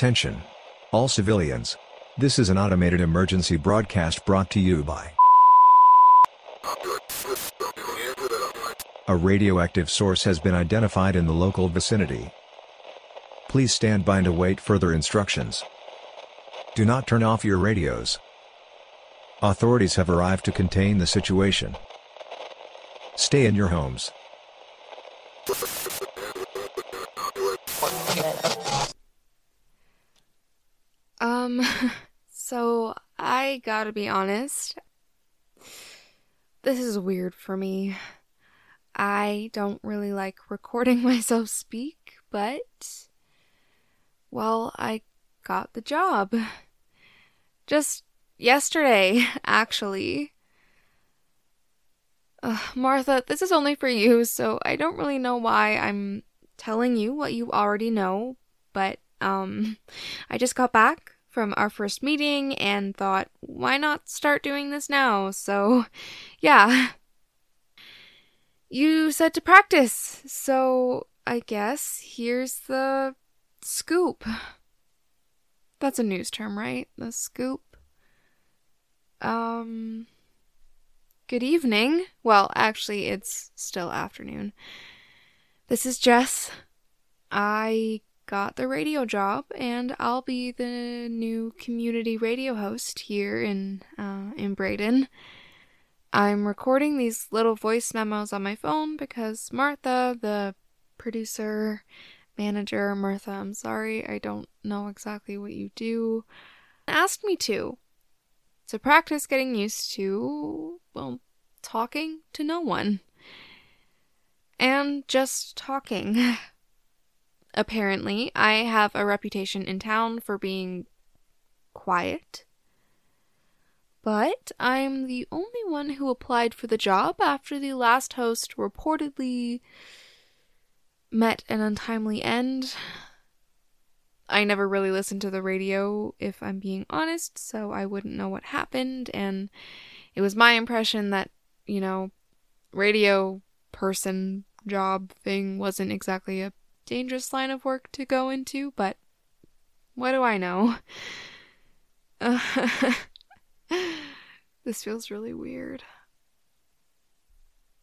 Attention. All civilians. This is an automated emergency broadcast brought to you by a radioactive source has been identified in the local vicinity. Please stand by and await further instructions. Do not turn off your radios. Authorities have arrived to contain the situation. Stay in your homes. Um, so I gotta be honest. This is weird for me. I don't really like recording myself speak, but. Well, I got the job. Just yesterday, actually. Martha, this is only for you, so I don't really know why I'm telling you what you already know, but um, I just got back from our first meeting and thought, why not start doing this now? So, yeah. You said to practice, so I guess here's the scoop. That's a news term, right? The scoop. Um. Good evening. Well, actually, it's still afternoon. This is Jess. I got the radio job, and I'll be the new community radio host here in uh, in Braden. I'm recording these little voice memos on my phone because Martha, the producer, manager, Martha, I'm sorry, I don't know exactly what you do, asked me to. To practice getting used to, well, talking to no one. And just talking. Apparently, I have a reputation in town for being quiet. But I'm the only one who applied for the job after the last host reportedly met an untimely end. I never really listened to the radio, if I'm being honest, so I wouldn't know what happened, and it was my impression that, you know, radio person job thing wasn't exactly a dangerous line of work to go into, but what do I know? This feels really weird.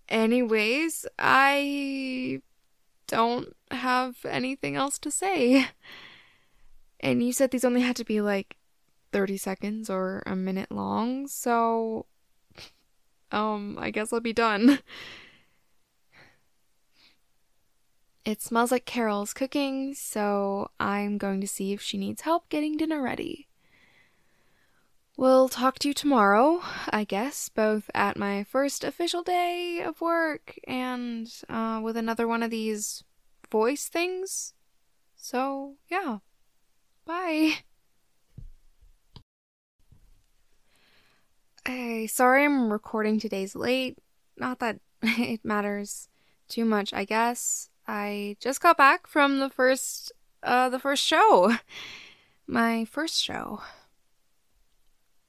Anyways, I don't have anything else to say. And you said these only had to be like 30 seconds or a minute long, so um I guess I'll be done. It smells like Carol's cooking, so I'm going to see if she needs help getting dinner ready. We'll talk to you tomorrow, I guess, both at my first official day of work and uh, with another one of these voice things. So, yeah. Bye. Hey, sorry I'm recording today's late. Not that it matters too much, I guess. I just got back from the first uh the first show. My first show.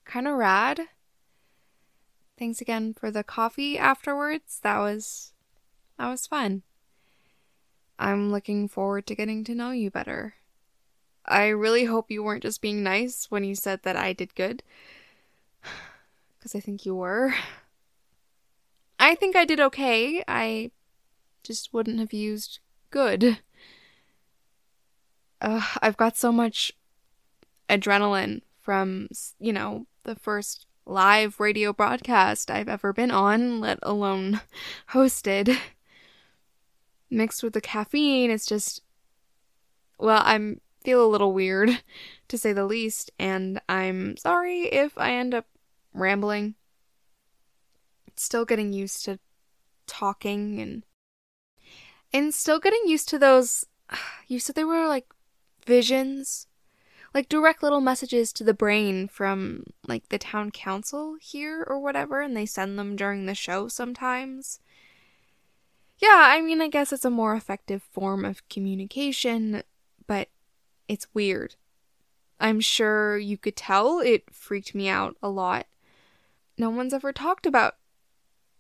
Kind of rad. Thanks again for the coffee afterwards. That was that was fun. I'm looking forward to getting to know you better. I really hope you weren't just being nice when you said that I did good. Because I think you were. I think I did okay. I just wouldn't have used good. Uh, I've got so much adrenaline from, you know, the first live radio broadcast I've ever been on, let alone hosted. Mixed with the caffeine, it's just. Well, I'm feel a little weird, to say the least, and I'm sorry if I end up rambling. Still getting used to talking and and still getting used to those. You said they were like visions, like direct little messages to the brain from like the town council here or whatever, and they send them during the show sometimes. Yeah, I mean, I guess it's a more effective form of communication, but it's weird. I'm sure you could tell it freaked me out a lot. No one's ever talked about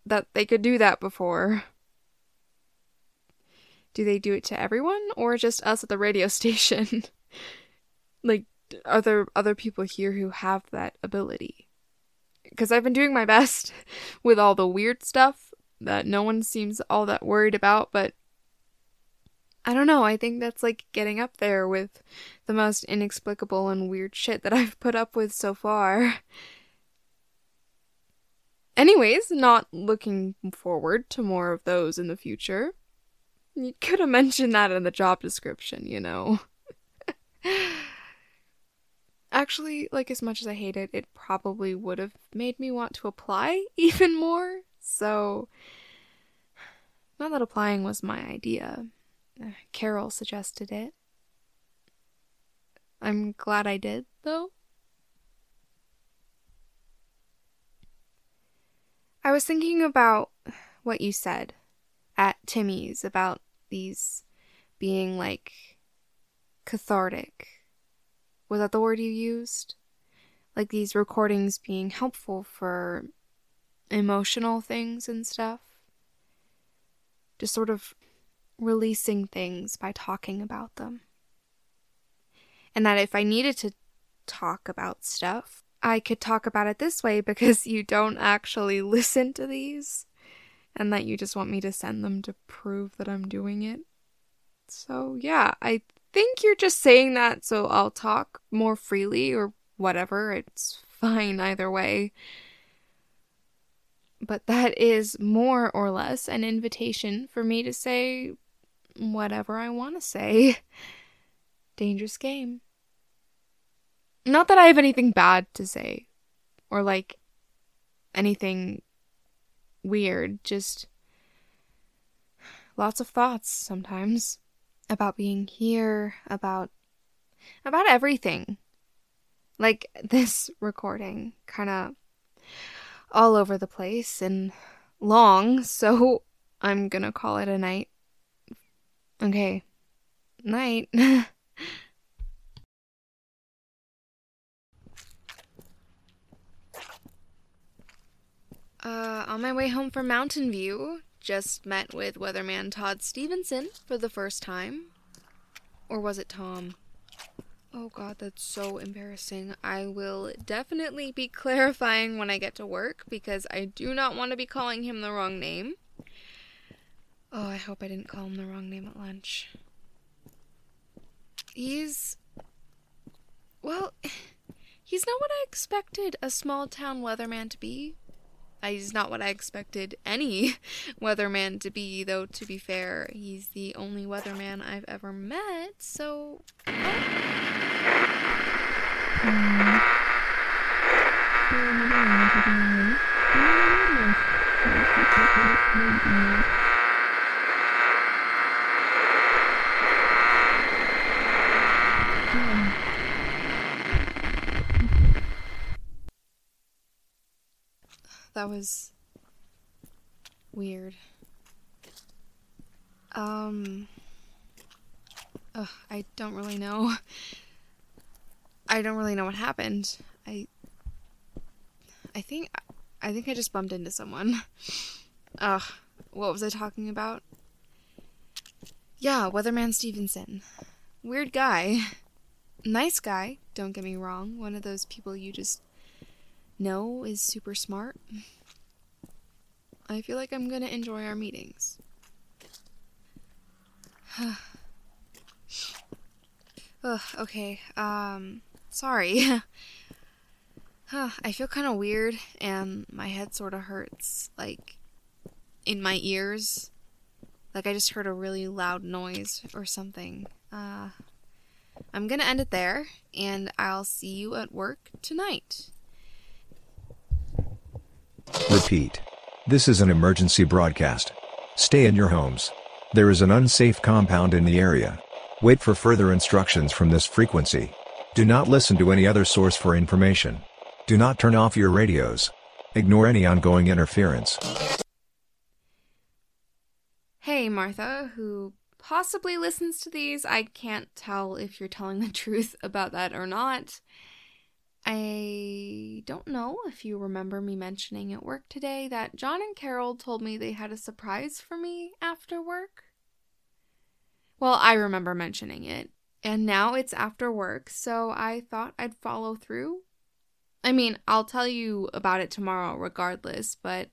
that they could do that before. Do they do it to everyone or just us at the radio station? Like, are there other people here who have that ability? Because I've been doing my best with all the weird stuff that no one seems all that worried about, but I don't know. I think that's like getting up there with the most inexplicable and weird shit that I've put up with so far. Anyways, not looking forward to more of those in the future. You could have mentioned that in the job description, you know. Actually, like as much as I hate it, it probably would have made me want to apply even more. So, not that applying was my idea. Carol suggested it. I'm glad I did, though. I was thinking about what you said at Timmy's about these being like cathartic. Was that the word you used? Like these recordings being helpful for emotional things and stuff? Just sort of releasing things by talking about them. And that if I needed to talk about stuff, I could talk about it this way because you don't actually listen to these and that you just want me to send them to prove that I'm doing it. So, yeah, I think you're just saying that so I'll talk more freely or whatever. It's fine either way. But that is more or less an invitation for me to say whatever I want to say. Dangerous game. Not that I have anything bad to say or like anything weird, just lots of thoughts sometimes about being here, about about everything. Like this recording kind of all over the place and long, so I'm going to call it a night. Okay. Night. Uh, on my way home from Mountain View, just met with weatherman Todd Stevenson for the first time. Or was it Tom? Oh god, that's so embarrassing. I will definitely be clarifying when I get to work because I do not want to be calling him the wrong name. Oh, I hope I didn't call him the wrong name at lunch. He's. Well, he's not what I expected a small town weatherman to be. He's not what I expected any weatherman to be, though, to be fair, he's the only weatherman I've ever met, so. Oh. That was weird. Um, ugh, I don't really know. I don't really know what happened. I, I think, I think I just bumped into someone. Ugh, what was I talking about? Yeah, Weatherman Stevenson. Weird guy. Nice guy, don't get me wrong. One of those people you just know is super smart. I feel like I'm gonna enjoy our meetings. Ugh, okay, um, sorry. Huh, I feel kind of weird and my head sort of hurts, like, in my ears. Like I just heard a really loud noise or something. Uh, I'm gonna end it there, and I'll see you at work tonight. Repeat. This is an emergency broadcast. Stay in your homes. There is an unsafe compound in the area. Wait for further instructions from this frequency. Do not listen to any other source for information. Do not turn off your radios. Ignore any ongoing interference. Hey, Martha, who possibly listens to these. I can't tell if you're telling the truth about that or not. I don't know if you remember me mentioning at work today that John and Carol told me they had a surprise for me after work. Well, I remember mentioning it. And now it's after work, so I thought I'd follow through. I mean, I'll tell you about it tomorrow regardless, but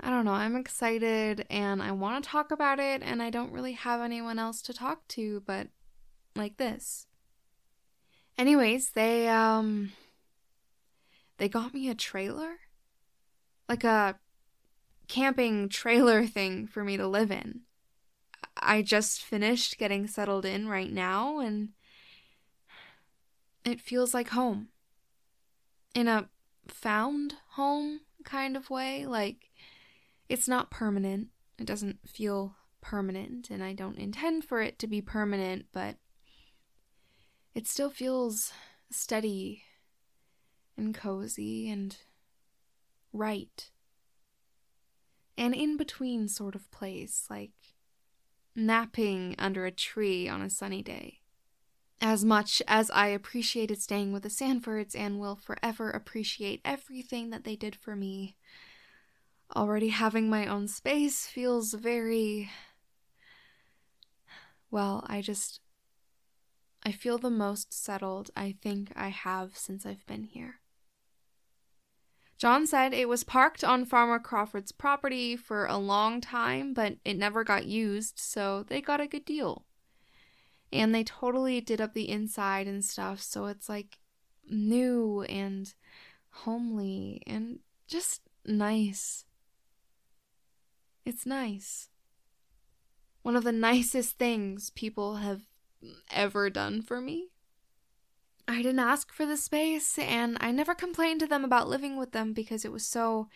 I don't know. I'm excited and I want to talk about it, and I don't really have anyone else to talk to but like this. Anyways, they, um, they got me a trailer. Like a camping trailer thing for me to live in. I just finished getting settled in right now, and it feels like home. In a found home kind of way. Like, it's not permanent. It doesn't feel permanent, and I don't intend for it to be permanent, but it still feels steady and cozy and right. An in between sort of place, like napping under a tree on a sunny day. As much as I appreciated staying with the Sanfords and will forever appreciate everything that they did for me, already having my own space feels very. Well, I just. I feel the most settled I think I have since I've been here. John said it was parked on Farmer Crawford's property for a long time, but it never got used, so they got a good deal. And they totally did up the inside and stuff, so it's like new and homely and just nice. It's nice. One of the nicest things people have ever done for me. I didn't ask for the space, and I never complained to them about living with them because it was so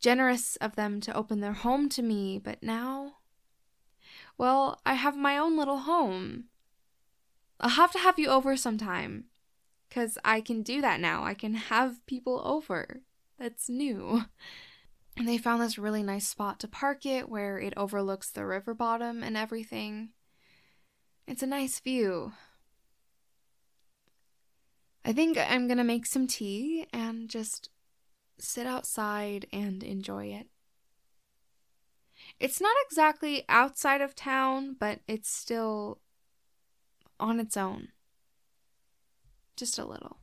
generous of them to open their home to me. But now, well, I have my own little home. I'll have to have you over sometime because I can do that now. I can have people over. That's new. And they found this really nice spot to park it where it overlooks the river bottom and everything. It's a nice view. I think I'm gonna make some tea and just sit outside and enjoy it. It's not exactly outside of town, but it's still on its own. Just a little.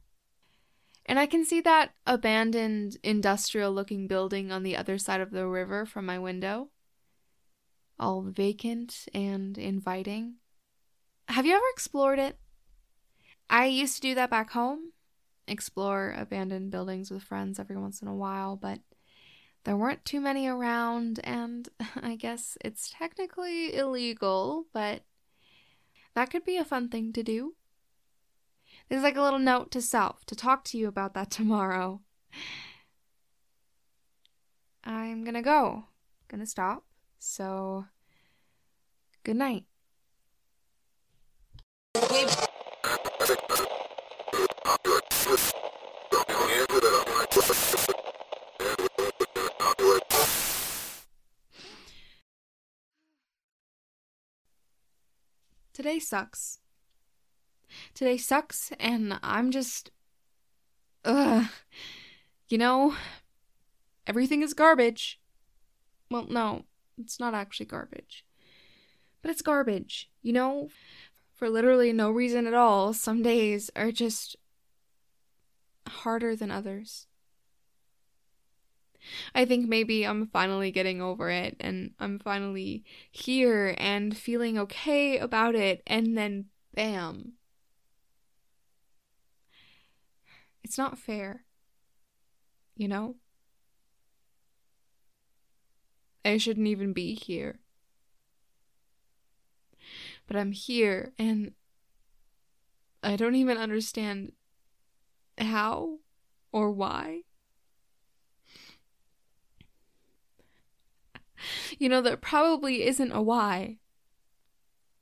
And I can see that abandoned industrial looking building on the other side of the river from my window. All vacant and inviting. Have you ever explored it? I used to do that back home, explore abandoned buildings with friends every once in a while, but there weren't too many around, and I guess it's technically illegal, but that could be a fun thing to do. There's like a little note to self to talk to you about that tomorrow. I'm gonna go. Gonna stop. So, good night. Today sucks. Today sucks, and I'm just. Ugh. You know, everything is garbage. Well, no, it's not actually garbage. But it's garbage, you know? For literally no reason at all, some days are just harder than others. I think maybe I'm finally getting over it and I'm finally here and feeling okay about it, and then bam. It's not fair. You know? I shouldn't even be here. But I'm here and I don't even understand how or why. You know, there probably isn't a why.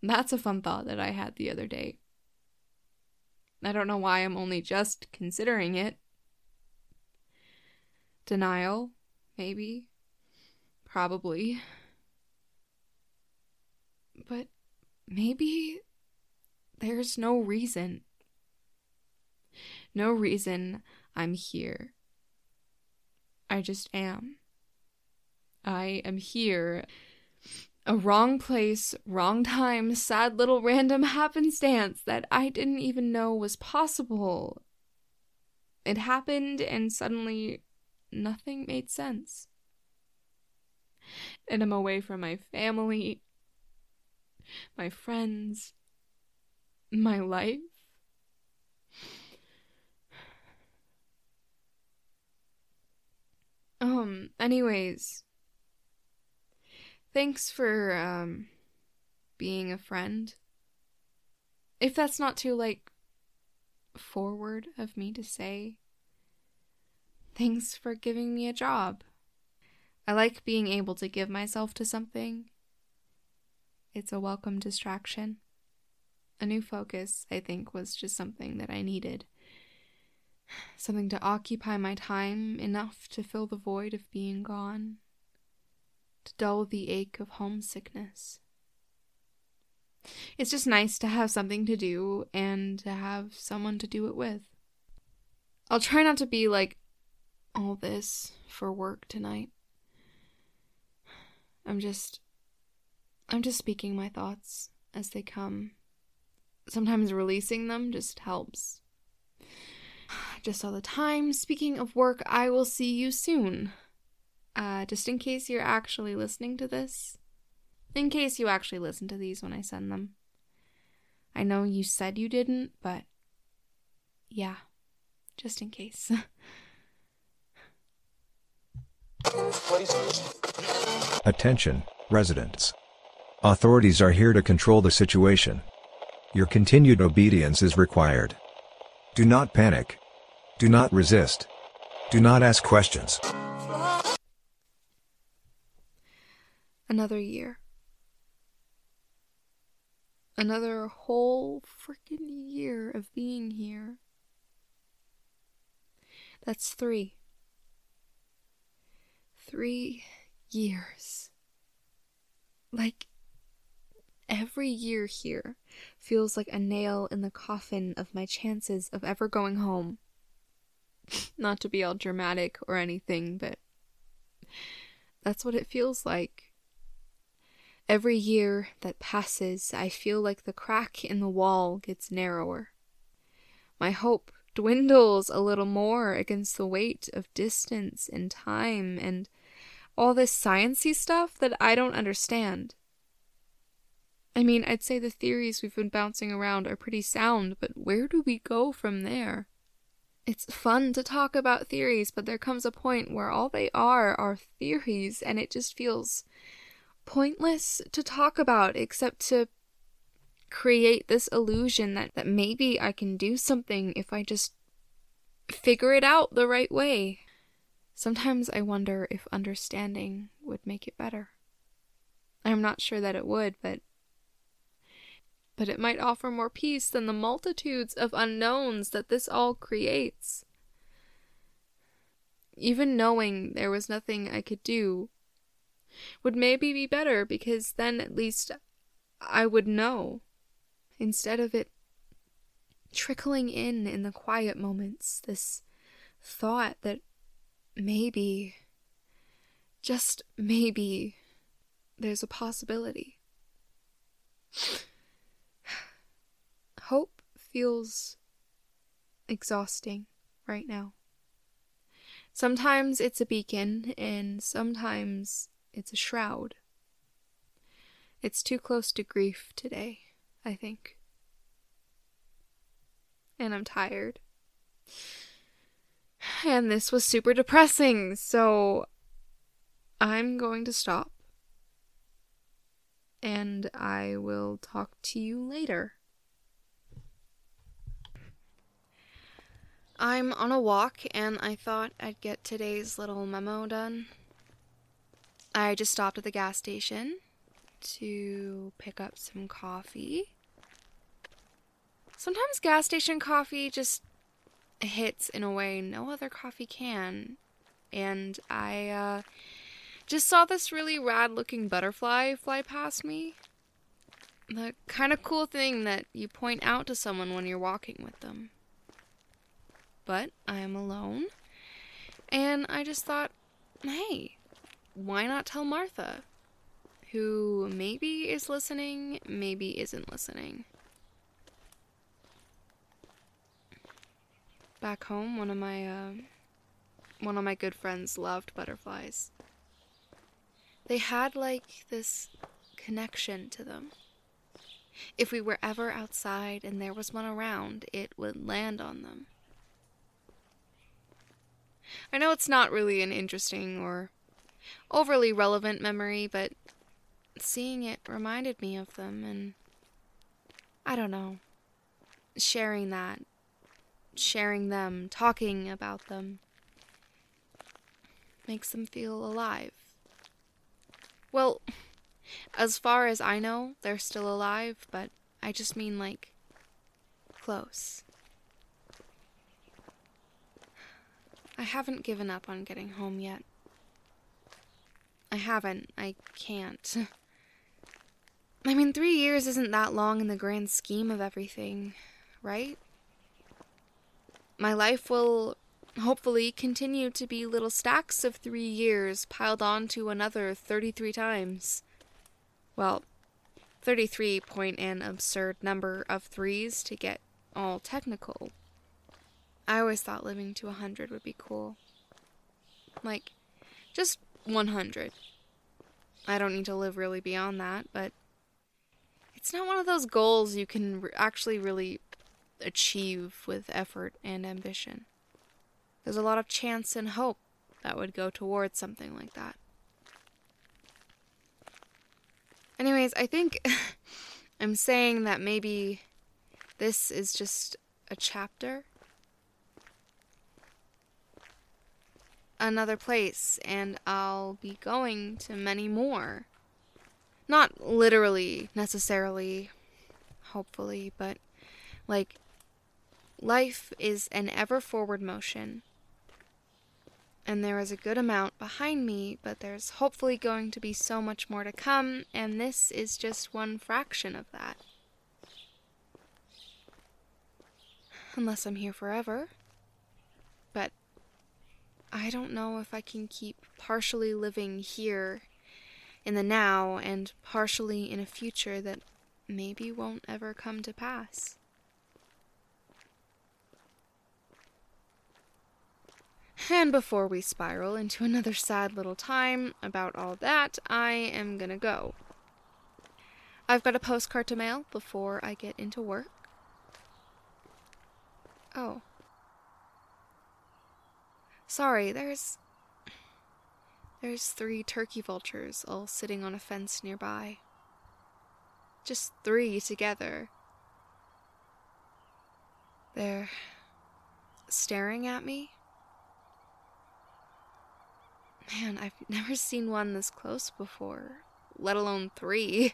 That's a fun thought that I had the other day. I don't know why I'm only just considering it. Denial, maybe. Probably. But maybe there's no reason. No reason I'm here. I just am. I am here. A wrong place, wrong time, sad little random happenstance that I didn't even know was possible. It happened, and suddenly nothing made sense. And I'm away from my family, my friends, my life. Um, anyways, thanks for, um, being a friend. If that's not too, like, forward of me to say, thanks for giving me a job. I like being able to give myself to something. It's a welcome distraction. A new focus, I think, was just something that I needed. Something to occupy my time enough to fill the void of being gone, to dull the ache of homesickness. It's just nice to have something to do and to have someone to do it with. I'll try not to be like all this for work tonight. I'm just. I'm just speaking my thoughts as they come. Sometimes releasing them just helps. Just all the time. Speaking of work, I will see you soon. Uh, just in case you're actually listening to this, in case you actually listen to these when I send them. I know you said you didn't, but yeah, just in case. Attention, residents. Authorities are here to control the situation. Your continued obedience is required. Do not panic. Do not resist. Do not ask questions. Another year. Another whole freaking year of being here. That's three. Three years. Like, every year here feels like a nail in the coffin of my chances of ever going home. Not to be all dramatic or anything, but that's what it feels like. Every year that passes, I feel like the crack in the wall gets narrower. My hope dwindles a little more against the weight of distance and time and all this sciency stuff that I don't understand. I mean, I'd say the theories we've been bouncing around are pretty sound, but where do we go from there? It's fun to talk about theories, but there comes a point where all they are are theories, and it just feels pointless to talk about except to create this illusion that, that maybe I can do something if I just figure it out the right way. Sometimes I wonder if understanding would make it better. I'm not sure that it would, but but it might offer more peace than the multitudes of unknowns that this all creates. Even knowing there was nothing I could do would maybe be better because then at least I would know instead of it trickling in in the quiet moments this thought that maybe just maybe there's a possibility hope feels exhausting right now sometimes it's a beacon and sometimes it's a shroud. It's too close to grief today, I think. And I'm tired. And this was super depressing, so I'm going to stop. And I will talk to you later. I'm on a walk, and I thought I'd get today's little memo done. I just stopped at the gas station to pick up some coffee. Sometimes gas station coffee just hits in a way no other coffee can. And I uh, just saw this really rad looking butterfly fly past me. The kind of cool thing that you point out to someone when you're walking with them. But I am alone. And I just thought, hey, why not tell Martha, who maybe is listening, maybe isn't listening. Back home, one of my uh, one of my good friends loved butterflies. They had like this connection to them. If we were ever outside and there was one around, it would land on them. I know it's not really an interesting or overly relevant memory, but seeing it reminded me of them, and I don't know. Sharing that, sharing them, talking about them, makes them feel alive. Well, as far as I know, they're still alive, but I just mean like close. Haven't given up on getting home yet. I haven't. I can't. I mean, three years isn't that long in the grand scheme of everything, right? My life will hopefully continue to be little stacks of three years piled onto another 33 times. Well, 33 point an absurd number of threes to get all technical. I always thought living to a 100 would be cool. Like, just 100. I don't need to live really beyond that, but it's not one of those goals you can re- actually really achieve with effort and ambition. There's a lot of chance and hope that would go towards something like that. Anyways, I think I'm saying that maybe this is just a chapter. Another place, and I'll be going to many more. Not literally, necessarily, hopefully, but like, life is an ever forward motion and there is a good amount behind me, but there's hopefully going to be so much more to come, and this is just one fraction of that. Unless I'm here forever. I don't know if I can keep partially living here in the now and partially in a future that maybe won't ever come to pass. And before we spiral into another sad little time about all that, I am gonna go. I've got a postcard to mail before I get into work. Oh. Sorry, there's. There's three turkey vultures all sitting on a fence nearby. Just three together. They're staring at me Man, I've never seen one this close before, let alone three.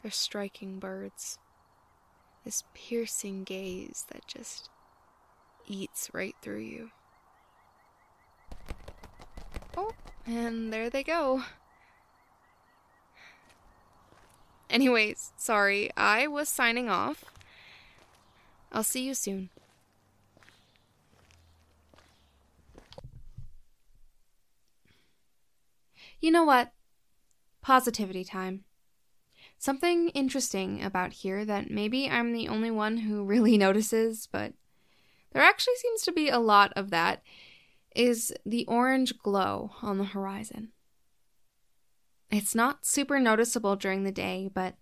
They're striking birds. This piercing gaze that just eats right through you. Oh, and there they go. Anyways, sorry, I was signing off. I'll see you soon. You know what? Positivity time. Something interesting about here that maybe I'm the only one who really notices, but there actually seems to be a lot of that, is the orange glow on the horizon. It's not super noticeable during the day, but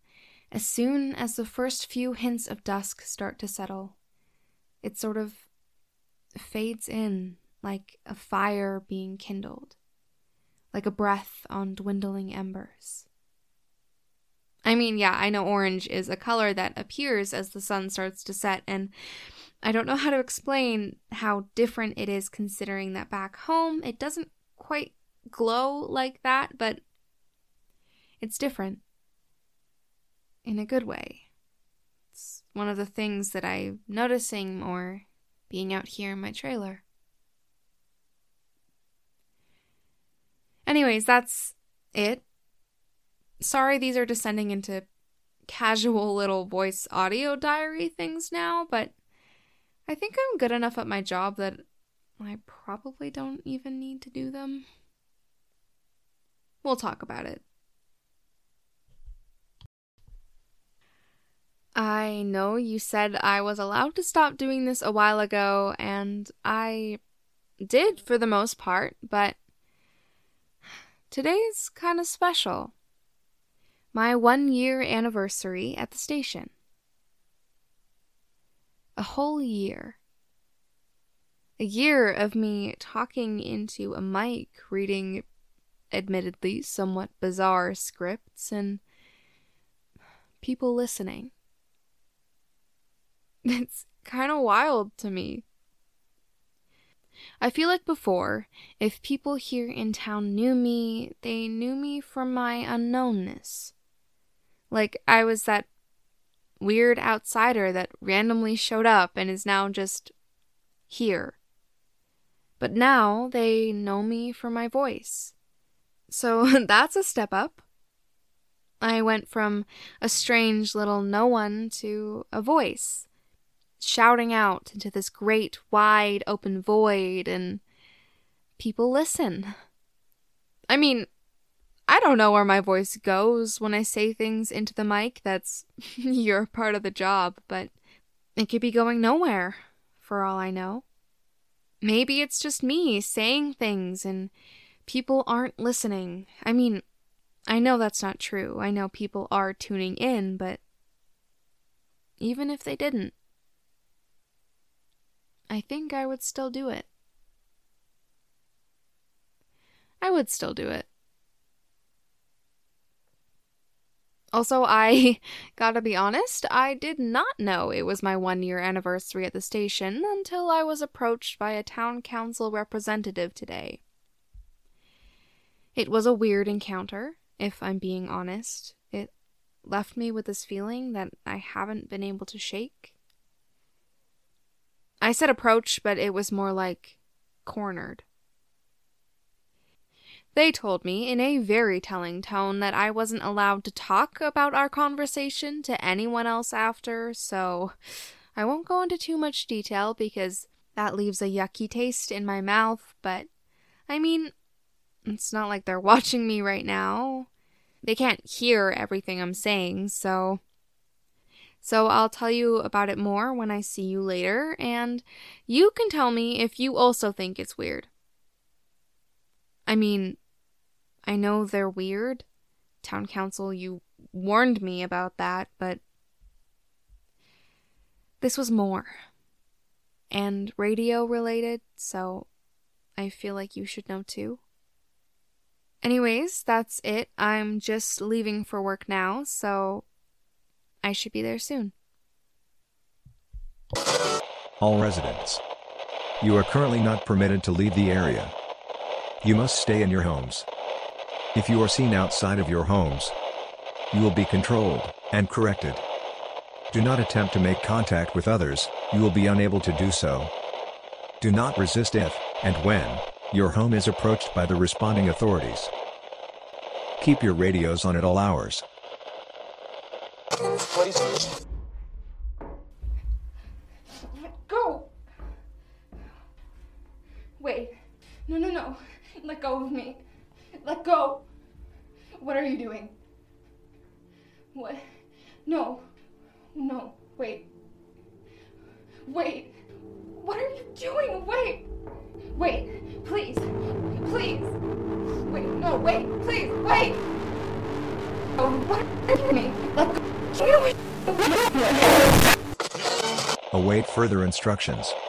as soon as the first few hints of dusk start to settle, it sort of fades in like a fire being kindled like a breath on dwindling embers. I mean, yeah, I know orange is a color that appears as the sun starts to set, and I don't know how to explain how different it is considering that back home it doesn't quite glow like that, but it's different in a good way. It's one of the things that I'm noticing more being out here in my trailer. Anyways, that's it. Sorry, these are descending into casual little voice audio diary things now, but I think I'm good enough at my job that I probably don't even need to do them. we'll talk about it. I know you said I was allowed to stop doing this a while ago, and I did for the most part, but today's kind of special. My one year anniversary at the station. A whole year. A year of me talking into a mic, reading admittedly somewhat bizarre scripts, and people listening. It's kind of wild to me. I feel like before, if people here in town knew me, they knew me from my unknownness. Like I was that weird outsider that randomly showed up and is now just here. But now they know me for my voice. So that's a step up. I went from a strange little no one to a voice shouting out into this great wide open void and people listen. I mean, I don't know where my voice goes when I say things into the mic. That's your part of the job, but it could be going nowhere for all I know. Maybe it's just me saying things and people aren't listening. I mean, I know that's not true. I know people are tuning in, but even if they didn't, I think I would still do it. I would still do it. Also, I gotta be honest, I did not know it was my one year anniversary at the station until I was approached by a town council representative today. It was a weird encounter, if I'm being honest. It left me with this feeling that I haven't been able to shake. I said approach, but it was more like cornered. They told me in a very telling tone that I wasn't allowed to talk about our conversation to anyone else after, so I won't go into too much detail because that leaves a yucky taste in my mouth, but I mean, it's not like they're watching me right now. They can't hear everything I'm saying, so so I'll tell you about it more when I see you later, and you can tell me if you also think it's weird. I mean, I know they're weird. Town council, you warned me about that, but this was more. And radio related, so I feel like you should know too. Anyways, that's it. I'm just leaving for work now, so I should be there soon. All residents. You are currently not permitted to leave the area. You must stay in your homes. If you are seen outside of your homes, you will be controlled and corrected. Do not attempt to make contact with others, you will be unable to do so. Do not resist if, and when, your home is approached by the responding authorities. Keep your radios on at all hours. Instructions.